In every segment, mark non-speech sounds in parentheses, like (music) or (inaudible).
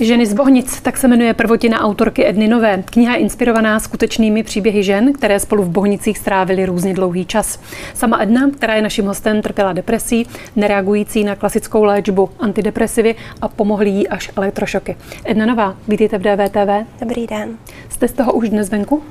Ženy z Bohnic, tak se jmenuje prvotina autorky Edny Nové. Kniha je inspirovaná skutečnými příběhy žen, které spolu v Bohnicích strávily různě dlouhý čas. Sama Edna, která je naším hostem, trpěla depresí, nereagující na klasickou léčbu antidepresivy a pomohly jí až elektrošoky. Edna Nová, vítejte v DVTV. Dobrý den. Jste z toho už dnes venku?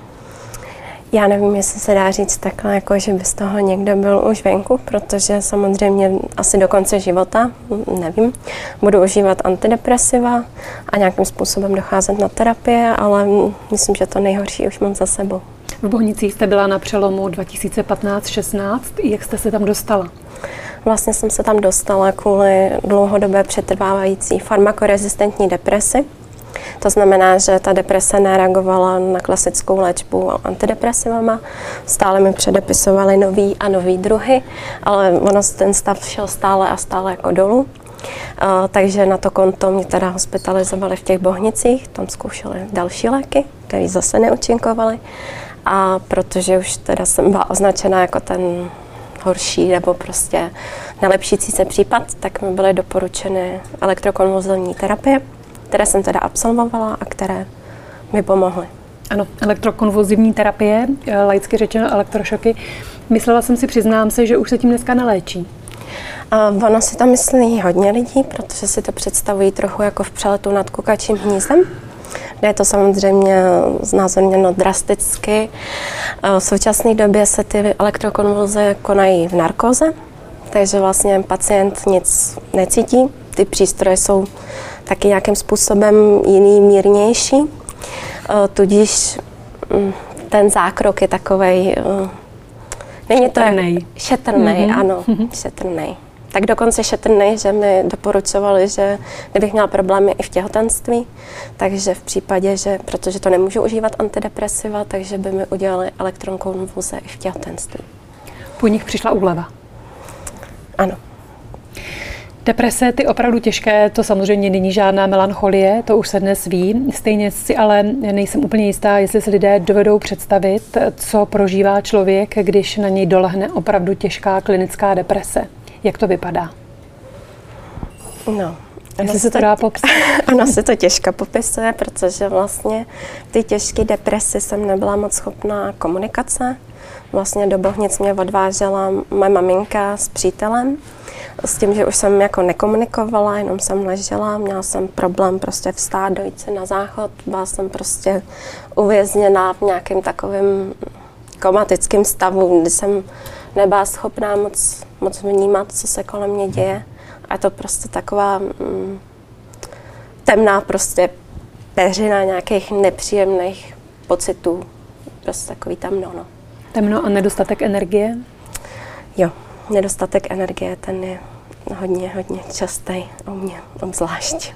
Já nevím, jestli se dá říct takhle, jako že by z toho někdo byl už venku, protože samozřejmě asi do konce života, nevím, budu užívat antidepresiva a nějakým způsobem docházet na terapie, ale myslím, že to nejhorší už mám za sebou. V Bohnicích jste byla na přelomu 2015-16. Jak jste se tam dostala? Vlastně jsem se tam dostala kvůli dlouhodobé přetrvávající farmakorezistentní depresi to znamená, že ta deprese nereagovala na klasickou léčbu antidepresivama. Stále mi předepisovali nový a nový druhy, ale ono ten stav šel stále a stále jako dolů. Uh, takže na to konto mě teda hospitalizovali v těch bohnicích, tam zkoušeli další léky, které zase neúčinkovaly. A protože už teda jsem byla označena jako ten horší nebo prostě nelepšící se případ, tak mi byly doporučeny elektrokonvulzivní terapie které jsem teda absolvovala a které mi pomohly. Ano, elektrokonvulzivní terapie, eh, laicky řečeno elektrošoky. Myslela jsem si, přiznám se, že už se tím dneska neléčí. Uh, ono si to myslí hodně lidí, protože si to představují trochu jako v přeletu nad kukačím hnízdem, kde je to samozřejmě znázorněno drasticky. V současné době se ty elektrokonvulze konají v narkoze, takže vlastně pacient nic necítí. Ty přístroje jsou taky nějakým způsobem jiný, mírnější. Eh, tudíž mm, ten zákrok je takový. Eh, není to šetrnej. Šetrnej, mm-hmm. ano, mm-hmm. šetrnej. Tak dokonce šetrnej, že mi doporučovali, že kdybych měla problémy i v těhotenství, takže v případě, že, protože to nemůžu užívat antidepresiva, takže by mi udělali elektronkonvulze i v těhotenství. Po nich přišla úleva. Ano. Deprese, ty opravdu těžké, to samozřejmě není žádná melancholie, to už se dnes ví. Stejně si ale nejsem úplně jistá, jestli si lidé dovedou představit, co prožívá člověk, když na něj dolehne opravdu těžká klinická deprese. Jak to vypadá? No, Jestli se to dá popsat? (laughs) Ono se to těžko popisuje, protože vlastně ty těžké depresi jsem nebyla moc schopná komunikace. Vlastně do Bohnic mě odvážela moje maminka s přítelem s tím, že už jsem jako nekomunikovala, jenom jsem ležela, měla jsem problém prostě vstát, dojít si na záchod, byla jsem prostě uvězněná v nějakém takovém komatickém stavu, kdy jsem nebyla schopná moc, moc vnímat, co se kolem mě děje. A je to prostě taková mm, temná prostě peřina nějakých nepříjemných pocitů. Prostě takový temno, no. Temno a nedostatek energie? Jo, nedostatek energie, ten je hodně, hodně častý u mě obzvlášť.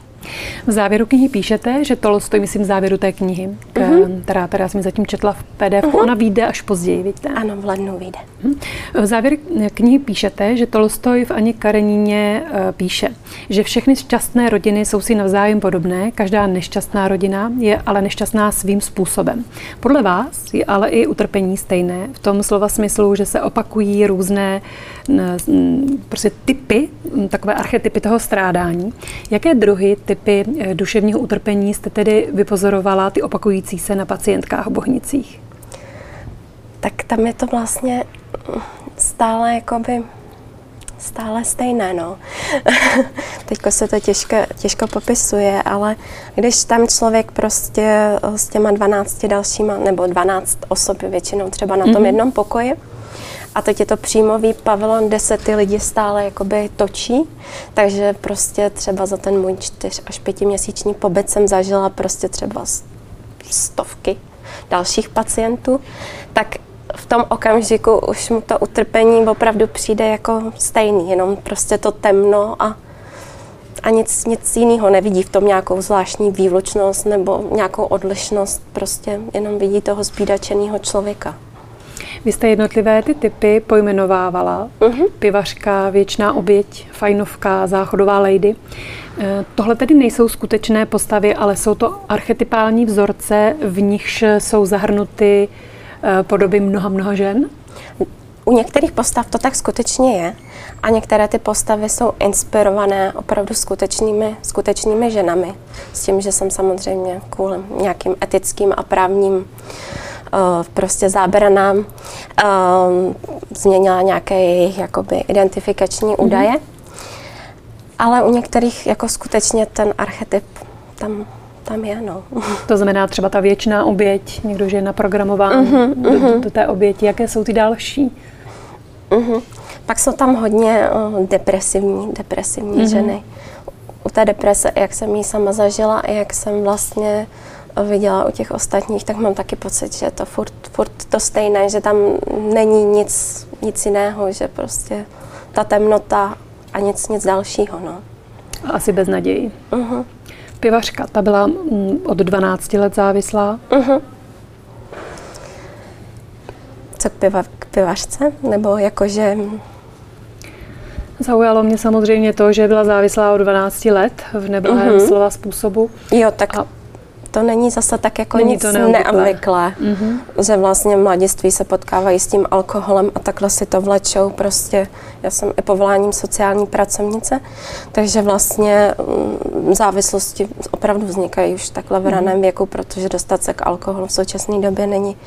V závěru knihy píšete, že Tolstoj, myslím, v závěru té knihy, uh-huh. která teda jsem zatím četla v PDF, uh-huh. ona vyjde až později, víte? Ano, v lednu vyjde. Uh-huh. V závěru knihy píšete, že Tolstoj v Ani Kareníně uh, píše, že všechny šťastné rodiny jsou si navzájem podobné, každá nešťastná rodina je ale nešťastná svým způsobem. Podle vás je ale i utrpení stejné, v tom slova smyslu, že se opakují různé prostě typy, takové archetypy toho strádání. Jaké druhy typy eh, duševního utrpení jste tedy vypozorovala, ty opakující se na pacientkách v Bohnicích? Tak tam je to vlastně stále jakoby stále stejné, no. (laughs) Teďko se to těžko, těžko popisuje, ale když tam člověk prostě s těma 12 dalšíma, nebo 12 osob většinou třeba na tom mm-hmm. jednom pokoji, a teď je to příjmový pavilon, kde se ty lidi stále jakoby točí, takže prostě třeba za ten můj čtyř až pětiměsíční pobyt jsem zažila prostě třeba stovky dalších pacientů, tak v tom okamžiku už mu to utrpení opravdu přijde jako stejný, jenom prostě to temno a, a nic, nic jiného nevidí v tom nějakou zvláštní výlučnost nebo nějakou odlišnost, prostě jenom vidí toho zbídačeného člověka. Vy jste jednotlivé ty typy pojmenovávala. Uh-huh. Pivařka, věčná oběť, fajnovka, záchodová lady. Eh, tohle tedy nejsou skutečné postavy, ale jsou to archetypální vzorce, v nichž jsou zahrnuty podoby mnoha, mnoha žen? u některých postav to tak skutečně je a některé ty postavy jsou inspirované opravdu skutečnými, skutečnými ženami. S tím, že jsem samozřejmě kvůli nějakým etickým a právním uh, prostě zábranám uh, změnila nějaké jejich jakoby identifikační mm-hmm. údaje. Ale u některých jako skutečně ten archetyp tam tam je, no. (laughs) To znamená třeba ta věčná oběť, někdo, že je naprogramován uh-huh, do, uh-huh. do té oběti. Jaké jsou ty další? Uh-huh. Pak jsou tam hodně uh, depresivní, depresivní uh-huh. ženy. U té deprese, jak jsem ji sama zažila, i jak jsem vlastně viděla u těch ostatních, tak mám taky pocit, že je to furt, furt to stejné, že tam není nic, nic jiného, že prostě ta temnota a nic, nic dalšího, no. Asi bez naději. Uh-huh. Pivařka, ta byla mm, od 12 let závislá. Uh-huh. Co k, piva, k pivařce? Nebo jakože... Zaujalo mě samozřejmě to, že byla závislá od 12 let v neblahém uh-huh. slova způsobu. Jo, tak a to není zase tak jako není nic to neobvyklé, mm-hmm. že vlastně mladiství se potkávají s tím alkoholem a takhle si to vlečou prostě. Já jsem i povoláním sociální pracovnice, takže vlastně mm, závislosti opravdu vznikají už takhle v mhm. raném věku, protože dostat se k alkoholu v současné době není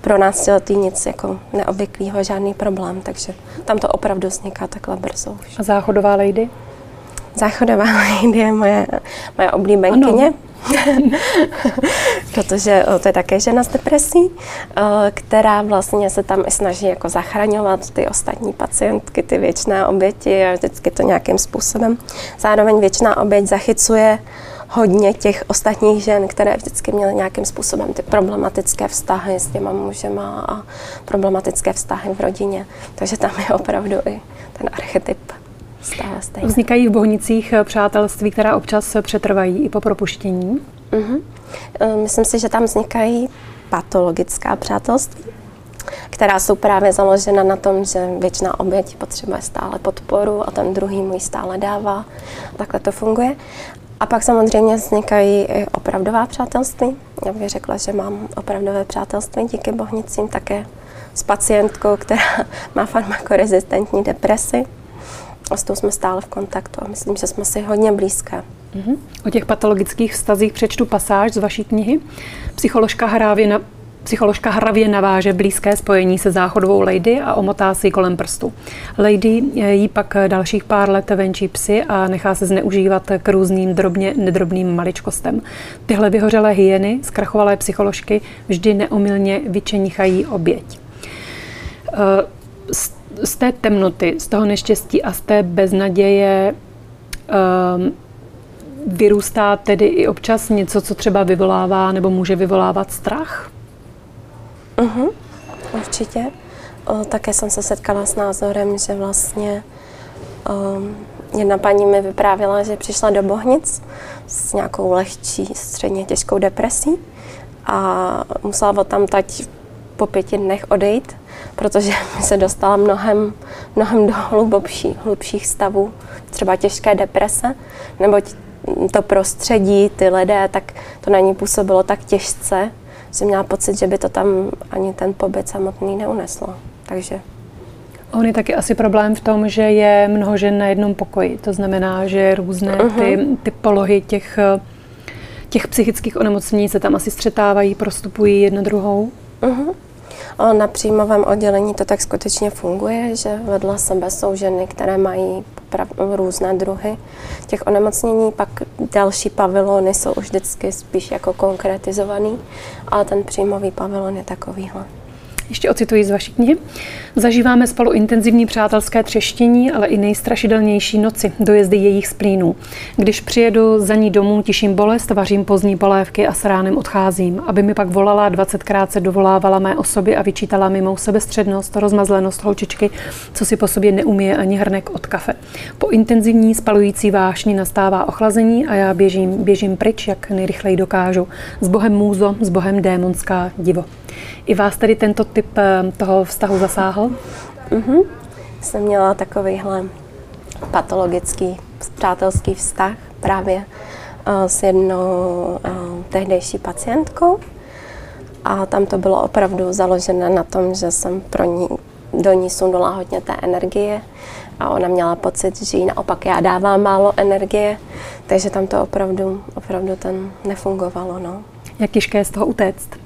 pro nás nic jako neobvyklého, žádný problém, takže tam to opravdu vzniká takhle brzo už. A záchodová lady? Záchodová (laughs) lady je moje, moje oblíbenkyně. Ano. (laughs) protože to je také žena s depresí, která vlastně se tam i snaží jako zachraňovat ty ostatní pacientky, ty věčné oběti a vždycky to nějakým způsobem. Zároveň věčná oběť zachycuje hodně těch ostatních žen, které vždycky měly nějakým způsobem ty problematické vztahy s těma mužema a problematické vztahy v rodině. Takže tam je opravdu i ten archetyp stále stejný. Vznikají v Bohnicích přátelství, která občas přetrvají i po propuštění? Uh-huh. Myslím si, že tam vznikají patologická přátelství, která jsou právě založena na tom, že většina oběť potřebuje stále podporu a ten druhý mu ji stále dává. Takhle to funguje. A pak samozřejmě vznikají i opravdová přátelství. Já bych řekla, že mám opravdové přátelství díky bohnicím také s pacientkou, která (laughs) má farmakorezistentní depresi. A s tou jsme stále v kontaktu a myslím, že jsme si hodně blízké. Mm-hmm. O těch patologických vztazích přečtu pasáž z vaší knihy. Psycholožka Hrávě na, Psycholožka hravě naváže blízké spojení se záchodovou Lady a omotá si kolem prstu. Lady jí pak dalších pár let venčí psy a nechá se zneužívat k různým drobně nedrobným maličkostem. Tyhle vyhořelé hyeny, zkrachovalé psycholožky, vždy neomylně vyčenichají oběť. Eh, z té temnoty, z toho neštěstí a z té beznaděje um, vyrůstá tedy i občas něco, co třeba vyvolává nebo může vyvolávat strach? Uh-huh, určitě. O, také jsem se setkala s názorem, že vlastně um, jedna paní mi vyprávěla, že přišla do Bohnic s nějakou lehčí, středně těžkou depresí a musela tam tať po pěti dnech odejít, protože mi se dostala mnohem, mnohem do hlubší, hlubších stavů, třeba těžké deprese, neboť to prostředí, ty lidé, tak to na ní působilo tak těžce, že měla pocit, že by to tam ani ten pobyt samotný neuneslo. Takže On je taky asi problém v tom, že je mnoho žen na jednom pokoji. To znamená, že různé ty, ty polohy těch, těch psychických onemocnění se tam asi střetávají, prostupují jedna druhou. Uh-huh. Na příjmovém oddělení to tak skutečně funguje, že vedle sebe jsou ženy, které mají různé druhy těch onemocnění, pak další pavilony jsou už vždycky spíš jako konkretizovaný, ale ten příjmový pavilon je takovýhle. Ještě ocituji z vaší knihy. Zažíváme spolu intenzivní přátelské třeštění, ale i nejstrašidelnější noci, dojezdy jejich splínů. Když přijedu za ní domů, tiším bolest, vařím pozdní polévky a s ránem odcházím. Aby mi pak volala, 20krát se dovolávala mé osoby a vyčítala mi mou sebestřednost, rozmazlenost holčičky, co si po sobě neumije ani hrnek od kafe. Po intenzivní spalující vášni nastává ochlazení a já běžím, běžím pryč, jak nejrychleji dokážu. S Bohem můzo, s Bohem démonská divo. I vás tedy tento typ eh, toho vztahu zasáhl? Mm-hmm. Jsem měla takovýhle patologický přátelský vztah právě uh, s jednou uh, tehdejší pacientkou. A tam to bylo opravdu založené na tom, že jsem pro ní do ní sunula hodně té energie a ona měla pocit, že jí naopak já dávám málo energie, takže tam to opravdu, opravdu ten nefungovalo. No. Jak těžké je z toho utéct?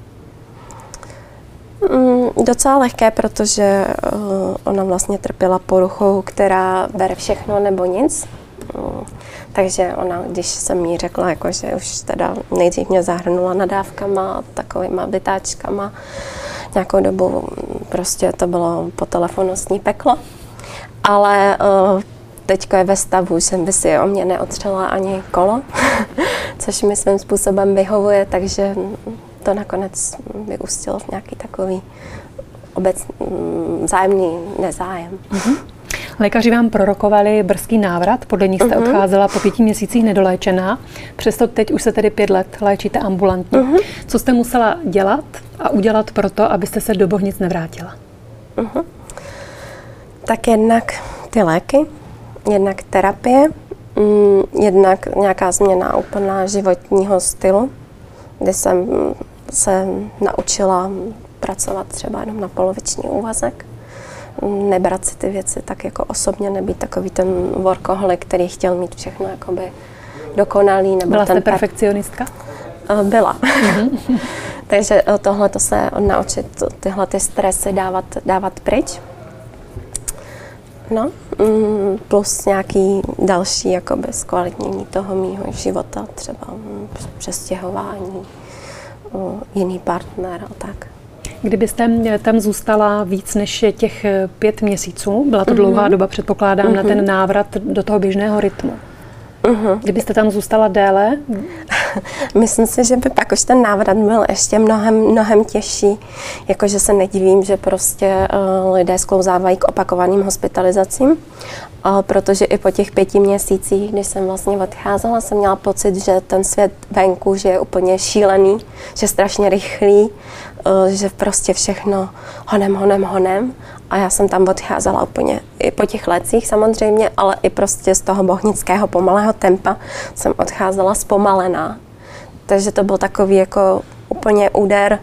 Mm, docela lehké, protože uh, ona vlastně trpěla poruchou, která bere všechno nebo nic. Uh, takže ona, když jsem jí řekla, jako, že už teda nejdřív mě zahrnula nadávkama, takovýma vytáčkama, nějakou dobu prostě to bylo po telefonu s ní peklo. Ale uh, teďka je ve stavu, že by si o mě neotřela ani kolo, (laughs) což mi svým způsobem vyhovuje, takže to nakonec vyústilo v nějaký takový obec, mm, zájemný nezájem. Mm-hmm. Lékaři vám prorokovali brzký návrat, podle nich jste uh-huh. odcházela po pěti měsících nedoléčená, přesto teď už se tedy pět let léčíte ambulantně. Uh-huh. Co jste musela dělat a udělat pro to, abyste se do Bohnic nevrátila? Uh-huh. Tak jednak ty léky, jednak terapie, mm, jednak nějaká změna úplná životního stylu, kdy jsem se naučila pracovat třeba jenom na poloviční úvazek, nebrat si ty věci tak jako osobně, nebýt takový ten workoholik, který chtěl mít všechno jakoby dokonalý. Nebo Byla ten jste perfekcionistka? Byla. Mm-hmm. (laughs) Takže tohle to se naučit, tyhle ty stresy dávat, dávat pryč. No, mm, plus nějaký další jakoby zkvalitnění toho mýho života, třeba přestěhování, jiný partner a tak. Kdybyste tam zůstala víc než těch pět měsíců, byla to dlouhá mm-hmm. doba, předpokládám, mm-hmm. na ten návrat do toho běžného rytmu. Uh-huh. Kdybyste tam zůstala déle? (laughs) Myslím si, že by pak už ten návrat byl ještě mnohem, mnohem těžší. Jakože se nedivím, že prostě uh, lidé sklouzávají k opakovaným hospitalizacím, uh, protože i po těch pěti měsících, když jsem vlastně odcházela, jsem měla pocit, že ten svět venku, že je úplně šílený, že je strašně rychlý, že prostě všechno honem, honem, honem a já jsem tam odcházela úplně i po těch lecích samozřejmě, ale i prostě z toho bohnického pomalého tempa jsem odcházela zpomalená. Takže to byl takový jako úplně úder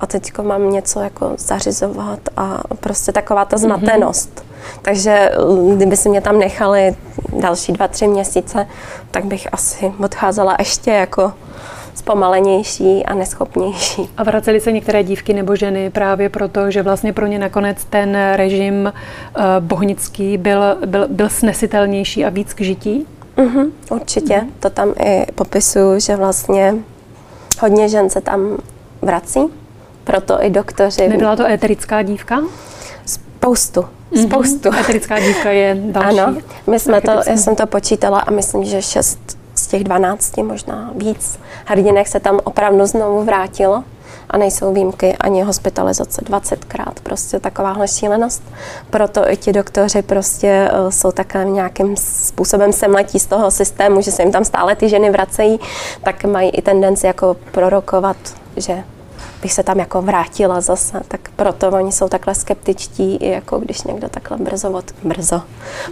a teď mám něco jako zařizovat a prostě taková ta mhm. zmatenost. Mm-hmm. Takže kdyby si mě tam nechali další dva, tři měsíce, tak bych asi odcházela ještě jako zpomalenější a neschopnější. A vraceli se některé dívky nebo ženy právě proto, že vlastně pro ně nakonec ten režim uh, bohnický byl, byl, byl snesitelnější a víc k žití? Uh-huh, určitě. Uh-huh. To tam i popisuju, že vlastně hodně žen se tam vrací, proto i doktoři... Nebyla to éterická dívka? Spoustu. Spoustu. Mm-hmm. Eterická dívka je další. Ano, my jsme to, já jsem to počítala a myslím, že šest těch 12, možná víc hrdinek se tam opravdu znovu vrátilo a nejsou výjimky ani hospitalizace 20krát, prostě takováhle šílenost. Proto i ti doktoři prostě uh, jsou takhle nějakým způsobem semletí z toho systému, že se jim tam stále ty ženy vracejí, tak mají i tendenci jako prorokovat, že bych se tam jako vrátila zase, tak proto oni jsou takhle skeptičtí, i jako když někdo takhle brzo, od, brzo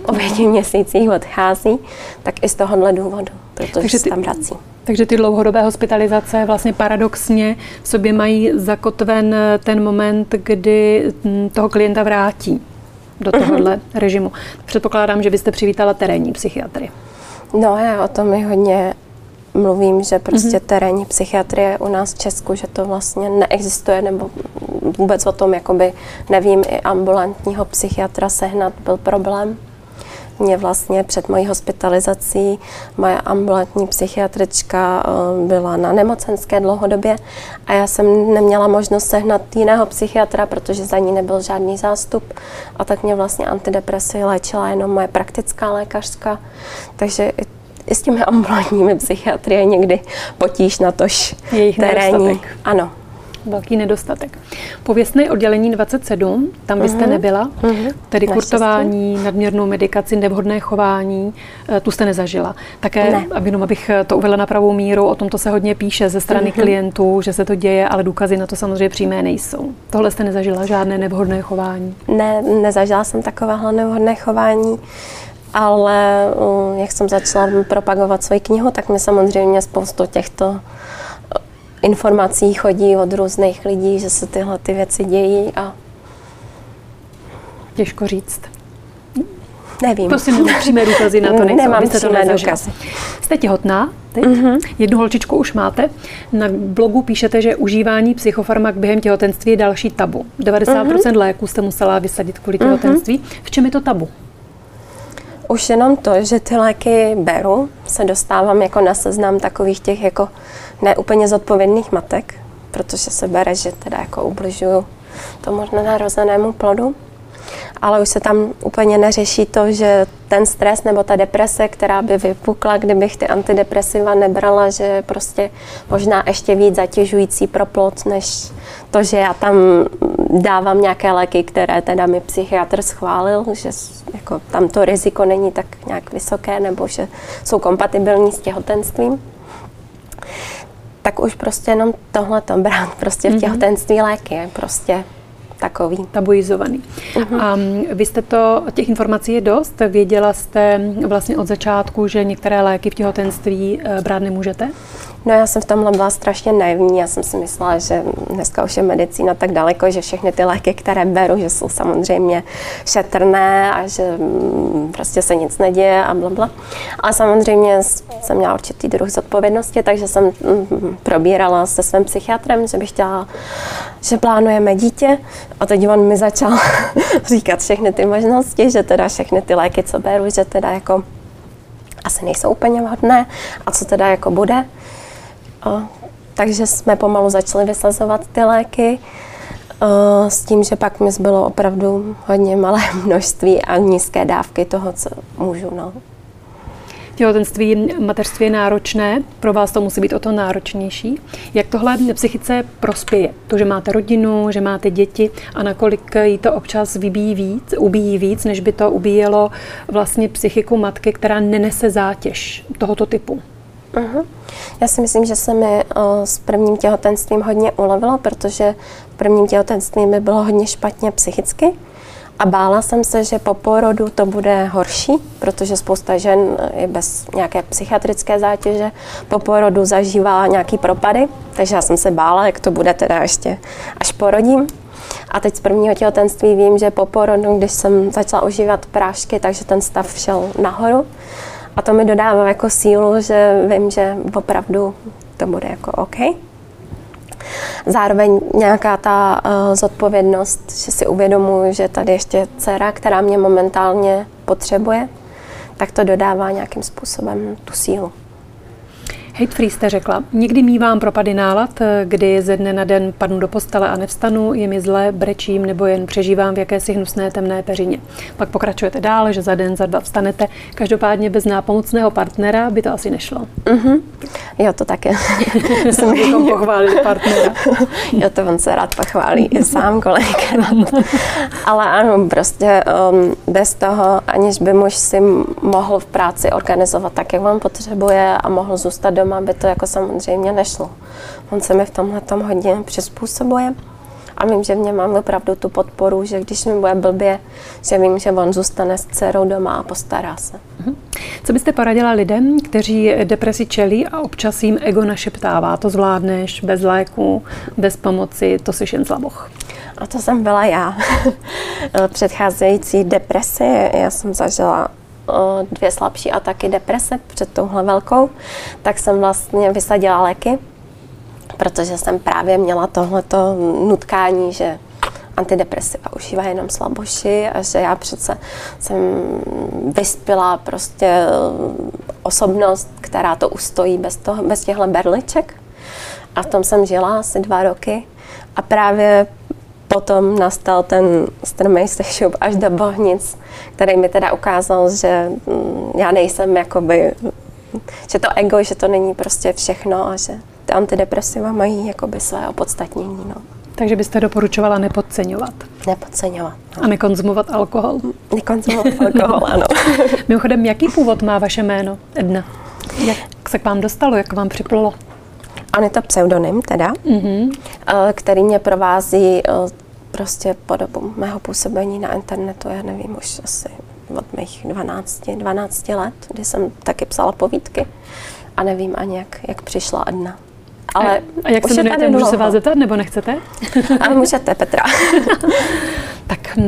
po pěti měsících odchází, tak i z tohohle důvodu, protože takže ty, se tam vrací. Takže ty dlouhodobé hospitalizace vlastně paradoxně v sobě mají zakotven ten moment, kdy toho klienta vrátí do mhm. tohohle režimu. Předpokládám, že byste přivítala terénní psychiatry. No, já o tom mi hodně mluvím, že prostě mm-hmm. terénní psychiatrie u nás v Česku, že to vlastně neexistuje, nebo vůbec o tom jakoby nevím, i ambulantního psychiatra sehnat byl problém. Mě vlastně před mojí hospitalizací moje ambulantní psychiatrička eh, byla na nemocenské dlouhodobě a já jsem neměla možnost sehnat jiného psychiatra, protože za ní nebyl žádný zástup a tak mě vlastně antidepresy léčila jenom moje praktická lékařka, takže i s těmi ambulantními psychiatrie někdy potíž na tož Jejich terénní. Nedostatek. Ano. Velký nedostatek. Pověstné oddělení 27, tam byste uh-huh. nebyla, uh-huh. tedy kurtování, nadměrnou medikaci, nevhodné chování, eh, tu jste nezažila. Také, ne. jenom abych to uvedla na pravou míru, o tom to se hodně píše ze strany uh-huh. klientů, že se to děje, ale důkazy na to samozřejmě přímé nejsou. Tohle jste nezažila, žádné nevhodné chování? Ne, nezažila jsem takovéhle nevhodné chování ale mm, jak jsem začala propagovat svoji knihu, tak mi samozřejmě spoustu těchto eh, informací chodí od různých lidí, že se tyhle ty věci dějí a Těžko říct. Nevím. Prostě přímé důkazy na to nejsou. Nemám přímé důkazy. Jste těhotná teď? Mm-hmm. Jednu holčičku už máte. Na blogu píšete, že užívání psychofarmak během těhotenství je další tabu. 90% mm-hmm. léků jste musela vysadit kvůli těhotenství. Mm-hmm. V čem je to tabu? Už jenom to, že ty léky beru, se dostávám jako na seznam takových těch jako neúplně zodpovědných matek, protože se bere, že teda jako ubližuju tomu narozenému plodu. Ale už se tam úplně neřeší to, že ten stres nebo ta deprese, která by vypukla, kdybych ty antidepresiva nebrala, že je prostě možná ještě víc zatěžující pro plod, než to, že já tam dávám nějaké léky, které teda mi psychiatr schválil, že jako tam to riziko není tak nějak vysoké nebo že jsou kompatibilní s těhotenstvím tak už prostě jenom tohle to brát (laughs) prostě v mhm. těhotenství léky je prostě takový. Tabuizovaný. Uh-huh. A vy jste to, těch informací je dost? Věděla jste vlastně od začátku, že některé léky v těhotenství eh, brát nemůžete? No já jsem v tomhle byla strašně naivní. Já jsem si myslela, že dneska už je medicína tak daleko, že všechny ty léky, které beru, že jsou samozřejmě šetrné a že mm, prostě se nic neděje a bla, bla. Ale samozřejmě jsem měla určitý druh zodpovědnosti, takže jsem mm, probírala se svým psychiatrem, že bych chtěla, že plánujeme dítě a teď on mi začal (laughs) říkat všechny ty možnosti, že teda všechny ty léky, co beru, že teda jako asi nejsou úplně vhodné a co teda jako bude. Takže jsme pomalu začali vysazovat ty léky s tím, že pak mi zbylo opravdu hodně malé (laughs) množství a nízké dávky toho, co můžu. No. Těhotenství, mateřství je náročné, pro vás to musí být o to náročnější. Jak tohle psychice prospěje? To, že máte rodinu, že máte děti a nakolik jí to občas vybíjí víc, ubíjí víc, než by to ubíjelo vlastně psychiku matky, která nenese zátěž tohoto typu? Uh-huh. Já si myslím, že se mi uh, s prvním těhotenstvím hodně ulevilo, protože prvním těhotenství mi bylo hodně špatně psychicky a bála jsem se, že po porodu to bude horší, protože spousta žen je bez nějaké psychiatrické zátěže po porodu zažívá nějaký propady, takže já jsem se bála, jak to bude teda ještě až porodím. A teď z prvního těhotenství vím, že po porodu, když jsem začala užívat prášky, takže ten stav šel nahoru. A to mi dodává jako sílu, že vím, že opravdu to bude jako OK. Zároveň nějaká ta uh, zodpovědnost, že si uvědomuji, že tady ještě dcera, která mě momentálně potřebuje, tak to dodává nějakým způsobem tu sílu. Hate free jste řekla. Někdy mývám propady nálad, kdy ze dne na den padnu do postele a nevstanu, je mi zle, brečím nebo jen přežívám v jakési hnusné temné peřině. Pak pokračujete dál, že za den, za dva vstanete. Každopádně bez nápomocného partnera by to asi nešlo. Mm-hmm. Jo, to také. Jsem (laughs) bychom pochválili partnera. (laughs) jo, to on se rád pochválí, i sám kolikrát. (laughs) Ale ano, prostě um, bez toho, aniž by muž si mohl v práci organizovat tak, jak on potřebuje a mohl zůstat doma, doma by to jako samozřejmě nešlo. On se mi v tomhle tom hodně přizpůsobuje a vím, že v něm mám opravdu tu podporu, že když mi bude blbě, že vím, že on zůstane s dcerou doma a postará se. Mhm. Co byste poradila lidem, kteří depresi čelí a občas jim ego našeptává, to zvládneš bez léku, bez pomoci, to jsi jen zlaboch? A to jsem byla já. (laughs) Předcházející depresi já jsem zažila dvě slabší ataky deprese před touhle velkou, tak jsem vlastně vysadila léky, protože jsem právě měla tohleto nutkání, že antidepresiva užívá jenom slaboši a že já přece jsem vyspěla prostě osobnost, která to ustojí bez, toho, bez těchto berliček. A v tom jsem žila asi dva roky. A právě potom nastal ten strmý sešup až do Bohnic, který mi teda ukázal, že mm, já nejsem jakoby, že to ego, že to není prostě všechno a že ty antidepresiva mají jakoby své opodstatnění. No. Takže byste doporučovala nepodceňovat? Nepodceňovat. No. A nekonzumovat alkohol? Nekonzumovat alkohol, (laughs) ano. Mimochodem, jaký původ má vaše jméno, Edna? Jak se k vám dostalo, jak vám připlolo? On je to pseudonym teda, mm-hmm. který mě provází eh, prostě po dobu mého působení na internetu, já nevím, už asi od mých 12, 12 let, kdy jsem taky psala povídky a nevím ani, jak, jak přišla Adna. Ale a jak se jmenujete, můžu se vás zeptat, nebo nechcete? (laughs) Ale můžete, Petra. (laughs) tak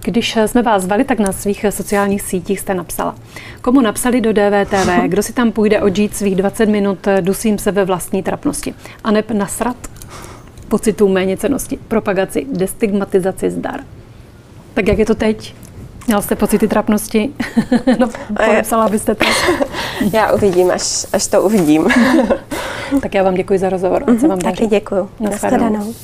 když jsme vás zvali, tak na svých sociálních sítích jste napsala. Komu napsali do DVTV, (laughs) kdo si tam půjde odžít svých 20 minut, dusím se ve vlastní trapnosti. A neb nasrat pocitů méněcenosti, propagaci, destigmatizaci zdar. Tak jak je to teď? Měla jste pocity trapnosti? (laughs) no, podepsala byste to? (laughs) já uvidím, až, až to uvidím. (laughs) tak já vám děkuji za rozhovor. Mm-hmm, taky děkuji. Naschledanou.